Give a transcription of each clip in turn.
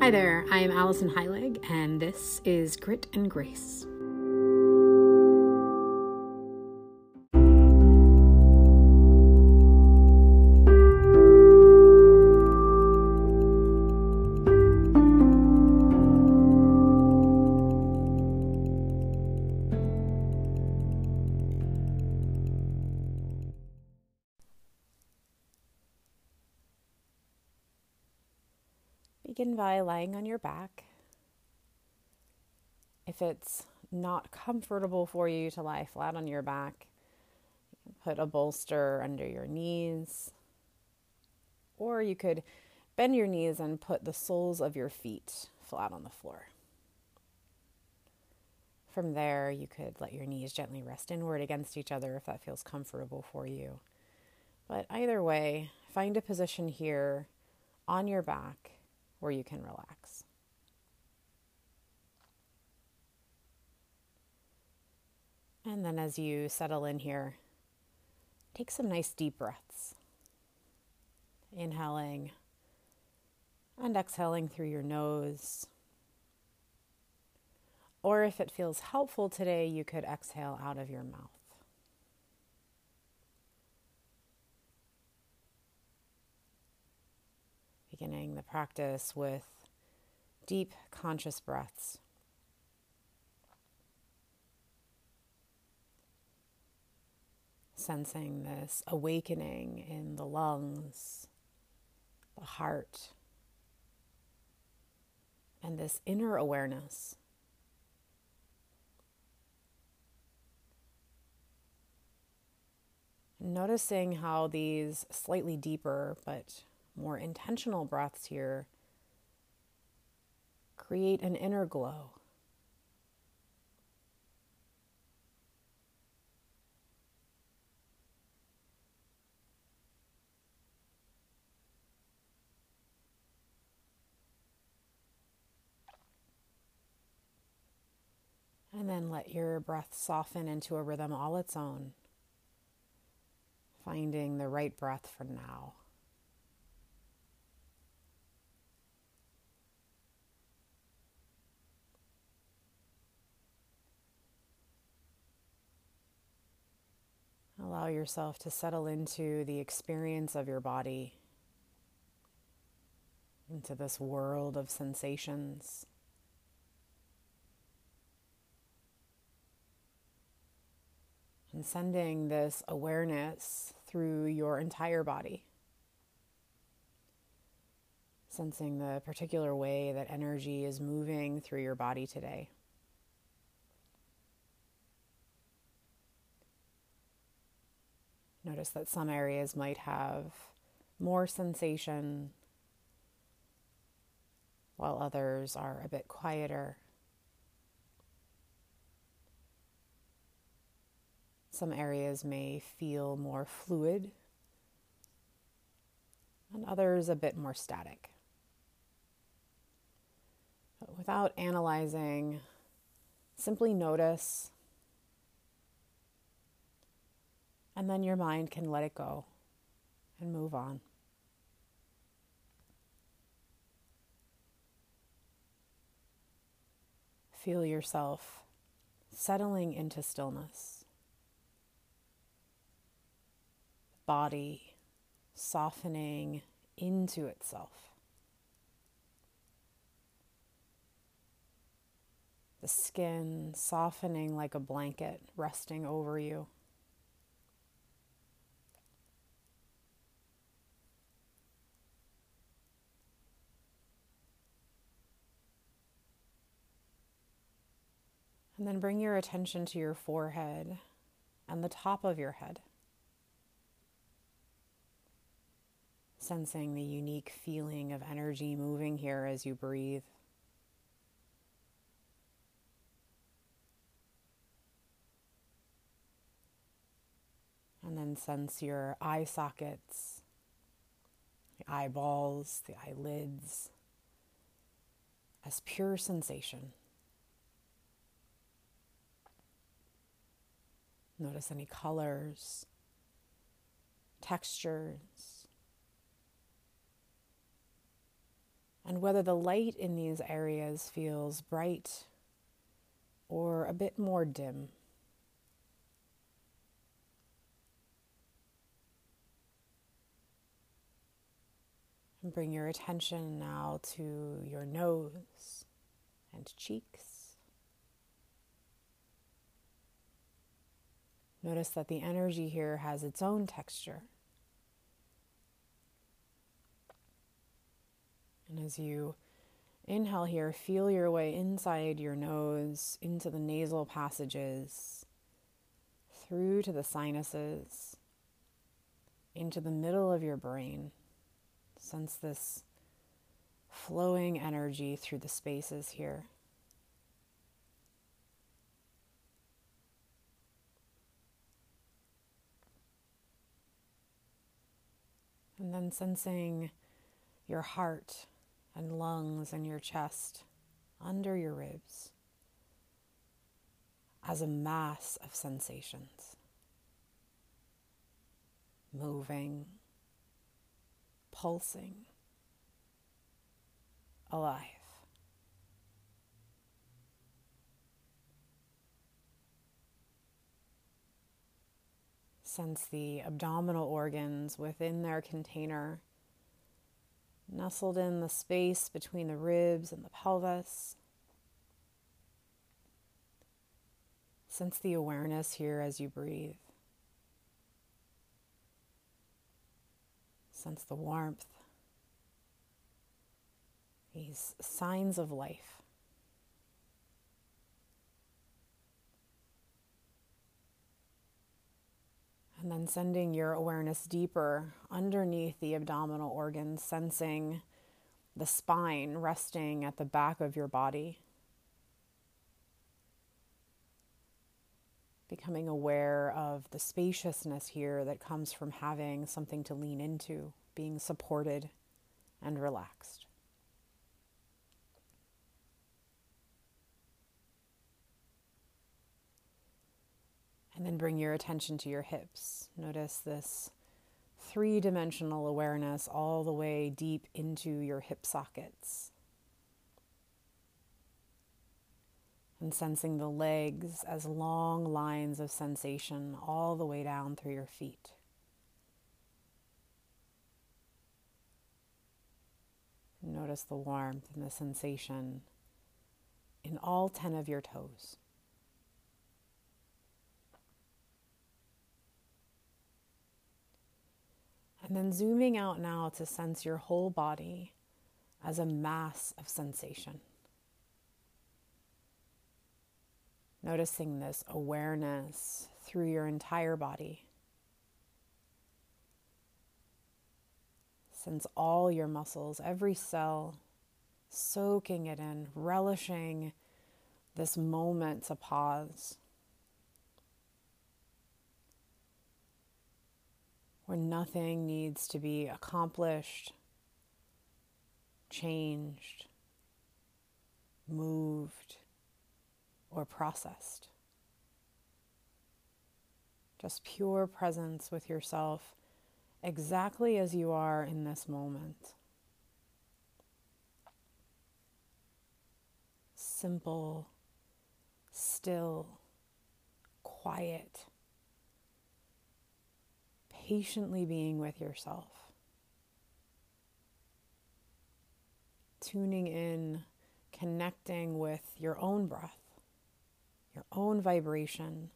Hi there, I am Alison Heilig, and this is Grit and Grace. It's not comfortable for you to lie flat on your back, put a bolster under your knees. Or you could bend your knees and put the soles of your feet flat on the floor. From there, you could let your knees gently rest inward against each other if that feels comfortable for you. But either way, find a position here on your back where you can relax. And then as you settle in here, take some nice deep breaths. Inhaling and exhaling through your nose. Or if it feels helpful today, you could exhale out of your mouth. beginning the practice with deep conscious breaths. Sensing this awakening in the lungs, the heart, and this inner awareness. Noticing how these slightly deeper but more intentional breaths here create an inner glow. And then let your breath soften into a rhythm all its own, finding the right breath for now. Allow yourself to settle into the experience of your body, into this world of sensations. And sending this awareness through your entire body. Sensing the particular way that energy is moving through your body today. Notice that some areas might have more sensation, while others are a bit quieter. Some areas may feel more fluid, and others a bit more static. But without analyzing, simply notice And then your mind can let it go and move on. Feel yourself settling into stillness. Body softening into itself. The skin softening like a blanket resting over you. And then bring your attention to your forehead and the top of your head. Sensing the unique feeling of energy moving here as you breathe. And then sense your eye sockets, the eyeballs, the eyelids as pure sensation. Notice any colors, textures, and whether the light in these areas feels bright or a bit more dim. And bring your attention now to your nose and cheeks. Notice that the energy here has its own texture. And as you inhale here, feel your way inside your nose, into the nasal passages, through to the sinuses, into the middle of your brain. Sense this flowing energy through the spaces here. And then sensing your heart and lungs and your chest under your ribs as a mass of sensations moving, pulsing, alive. Sense the abdominal organs within their container nestled in the space between the ribs and the pelvis. Sense the awareness here as you breathe. Sense the warmth, these signs of life. And then sending your awareness deeper underneath the abdominal organs, sensing the spine resting at the back of your body. Becoming aware of the spaciousness here that comes from having something to lean into, being supported and relaxed. And then bring your attention to your hips. Notice this three dimensional awareness all the way deep into your hip sockets. And sensing the legs as long lines of sensation all the way down through your feet. Notice the warmth and the sensation in all 10 of your toes. And then zooming out now to sense your whole body as a mass of sensation. Noticing this awareness through your entire body. Sense all your muscles, every cell, soaking it in, relishing this moment to pause. Where nothing needs to be accomplished, changed, moved, or processed. Just pure presence with yourself exactly as you are in this moment. Simple, still, quiet patiently being with yourself. Tuning in, connecting with your own breath, your own vibration,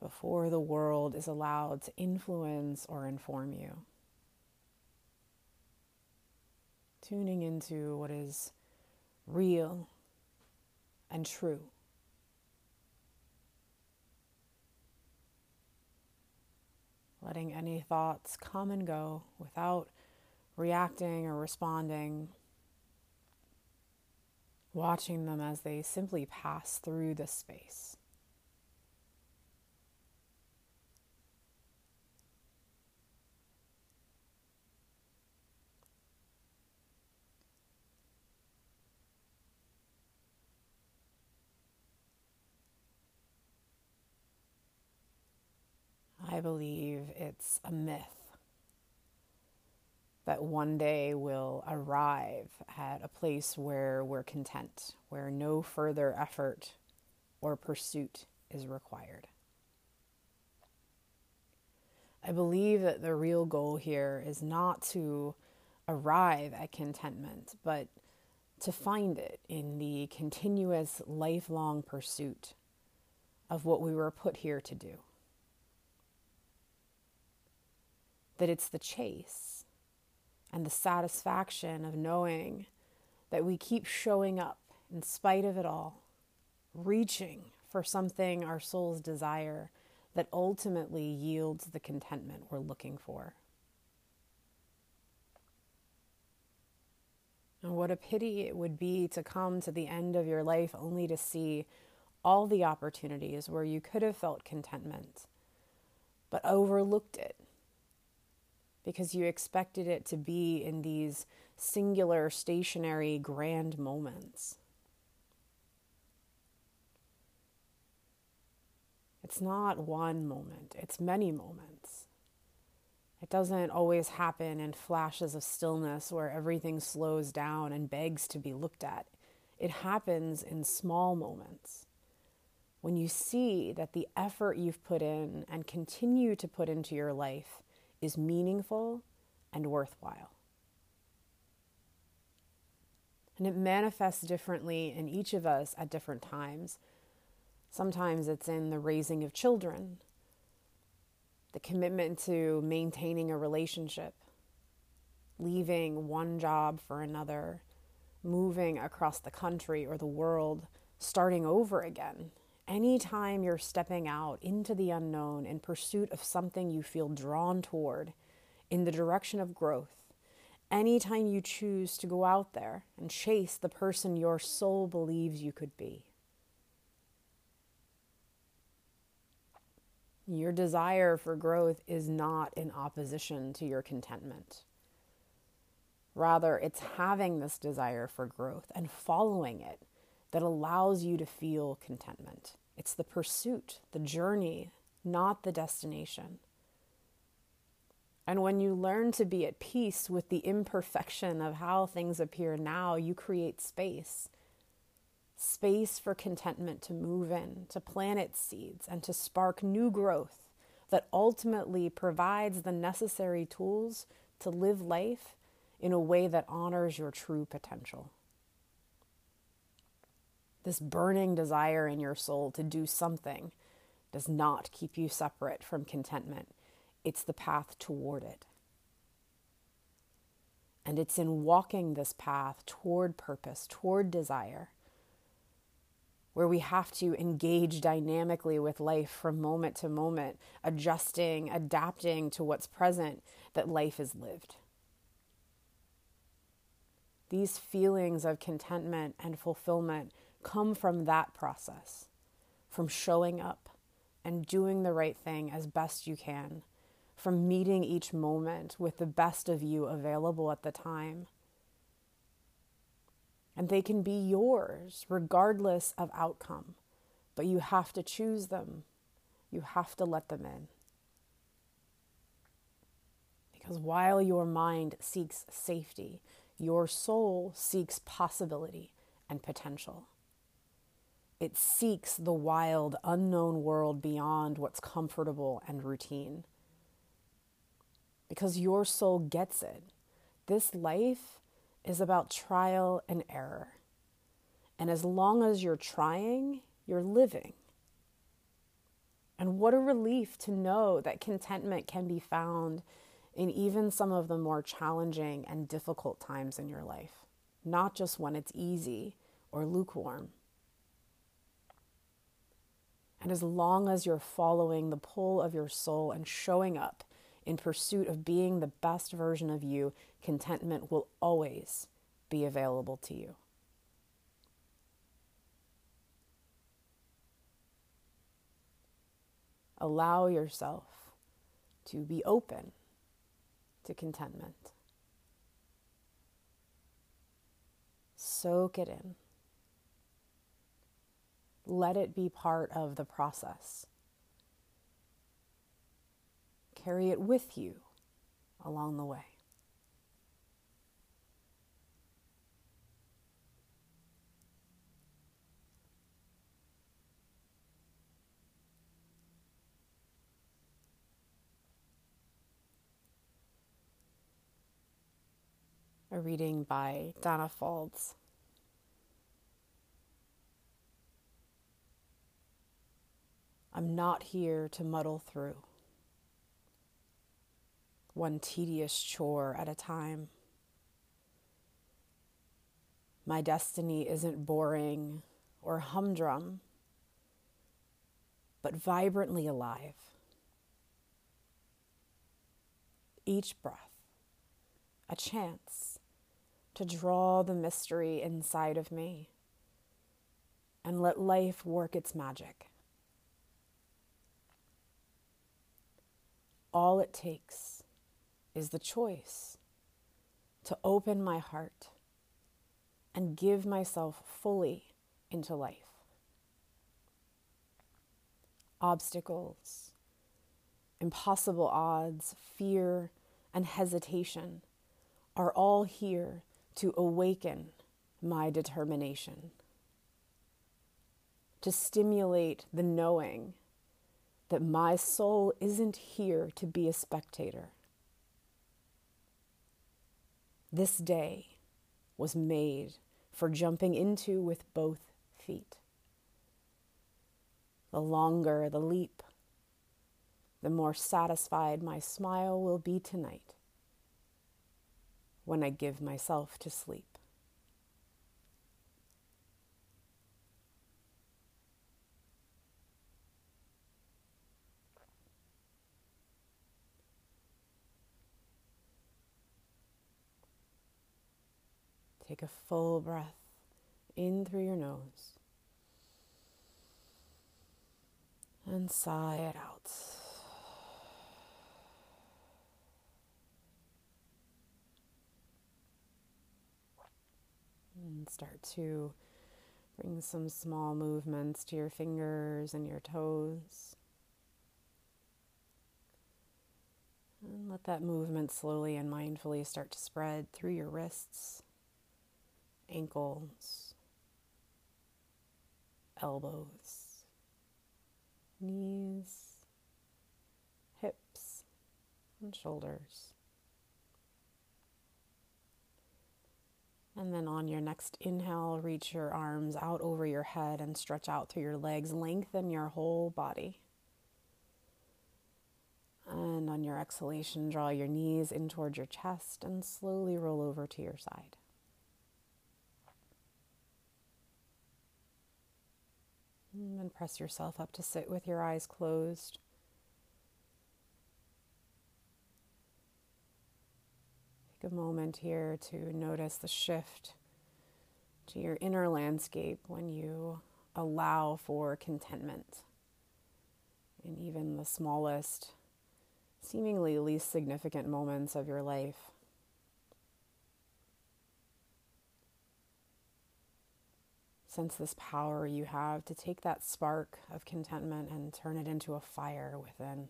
before the world is allowed to influence or inform you. Tuning into what is real and true. Letting any thoughts come and go without reacting or responding, watching them as they simply pass through the space. I believe it's a myth that one day we'll arrive at a place where we're content, where no further effort or pursuit is required. I believe that the real goal here is not to arrive at contentment, but to find it in the continuous lifelong pursuit of what we were put here to do. That it's the chase and the satisfaction of knowing that we keep showing up in spite of it all, reaching for something our souls desire that ultimately yields the contentment we're looking for. And what a pity it would be to come to the end of your life only to see all the opportunities where you could have felt contentment, but overlooked it because you expected it to be in these singular, stationary, grand moments. It's not one moment, it's many moments. It doesn't always happen in flashes of stillness where everything slows down and begs to be looked at. It happens in small moments. When you see that the effort you've put in and continue to put into your life is meaningful and worthwhile. And it manifests differently in each of us at different times. Sometimes it's in the raising of children, the commitment to maintaining a relationship, leaving one job for another, moving across the country or the world, starting over again. Anytime you're stepping out into the unknown in pursuit of something you feel drawn toward in the direction of growth, anytime you choose to go out there and chase the person your soul believes you could be. Your desire for growth is not in opposition to your contentment. Rather, it's having this desire for growth and following it that allows you to feel contentment. It's the pursuit, the journey, not the destination. And when you learn to be at peace with the imperfection of how things appear now, you create space space for contentment to move in, to plant its seeds, and to spark new growth that ultimately provides the necessary tools to live life in a way that honors your true potential. This burning desire in your soul to do something does not keep you separate from contentment. It's the path toward it. And it's in walking this path toward purpose, toward desire, where we have to engage dynamically with life from moment to moment, adjusting, adapting to what's present, that life is lived. These feelings of contentment and fulfillment come from that process, from showing up and doing the right thing as best you can, from meeting each moment with the best of you available at the time and they can be yours regardless of outcome. But you have to choose them, you have to let them in. Because while your mind seeks safety, your soul seeks possibility and potential. It seeks the wild, unknown world beyond what's comfortable and routine. Because your soul gets it. This life is about trial and error. And as long as you're trying, you're living. And what a relief to know that contentment can be found in even some of the more challenging and difficult times in your life, not just when it's easy or lukewarm. And as long as you're following the pull of your soul and showing up in pursuit of being the best version of you, contentment will always be available to you. Allow yourself to be open to contentment. Soak it in let it be part of the process. Carry it with you along the way. A reading by Donna Faulds. I'm not here to muddle through one tedious chore at a time. My destiny isn't boring or humdrum, but vibrantly alive. Each breath, a chance to draw the mystery inside of me and let life work its magic. All it takes is the choice to open my heart and give myself fully into life. Obstacles, impossible odds, fear, and hesitation are all here to awaken my determination, to stimulate the knowing that my soul isn't here to be a spectator. This day was made for jumping into with both feet. The longer the leap, the more satisfied my smile will be tonight when I give myself to sleep. Take a full breath in through your nose and sigh it out. And start to bring some small movements to your fingers and your toes. And let that movement slowly and mindfully start to spread through your wrists ankles, elbows, knees, hips, and shoulders. And then on your next inhale, reach your arms out over your head and stretch out through your legs. Lengthen your whole body. And on your exhalation, draw your knees in toward your chest and slowly roll over to your side. Mm, and press yourself up to sit with your eyes closed. Take a moment here to notice the shift to your inner landscape when you allow for contentment in even the smallest, seemingly least significant moments of your life. Sense this power you have to take that spark of contentment and turn it into a fire within.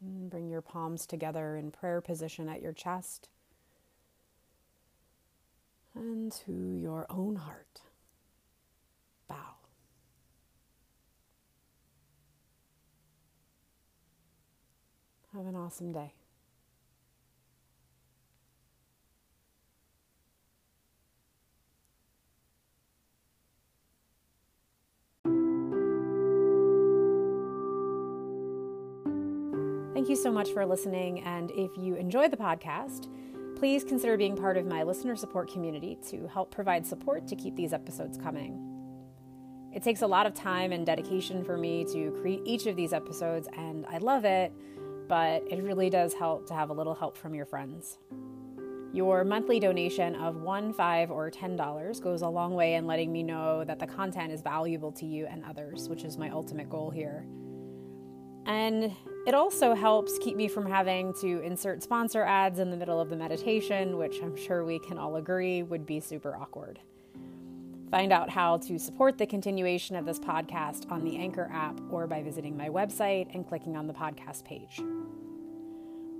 And bring your palms together in prayer position at your chest and to your own heart. Bow. Have an awesome day. Thank you so much for listening. And if you enjoy the podcast, please consider being part of my listener support community to help provide support to keep these episodes coming. It takes a lot of time and dedication for me to create each of these episodes, and I love it, but it really does help to have a little help from your friends. Your monthly donation of one, five, or ten dollars goes a long way in letting me know that the content is valuable to you and others, which is my ultimate goal here. And it also helps keep me from having to insert sponsor ads in the middle of the meditation, which I'm sure we can all agree would be super awkward. Find out how to support the continuation of this podcast on the Anchor app or by visiting my website and clicking on the podcast page.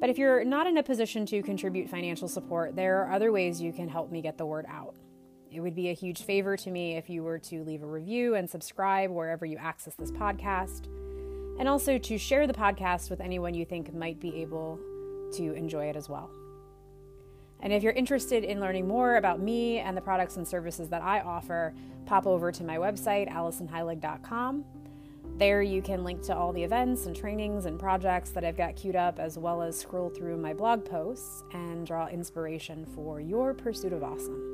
But if you're not in a position to contribute financial support, there are other ways you can help me get the word out. It would be a huge favor to me if you were to leave a review and subscribe wherever you access this podcast and also to share the podcast with anyone you think might be able to enjoy it as well. And if you're interested in learning more about me and the products and services that I offer, pop over to my website, AlisonHeilig.com. There you can link to all the events and trainings and projects that I've got queued up, as well as scroll through my blog posts and draw inspiration for your pursuit of awesome.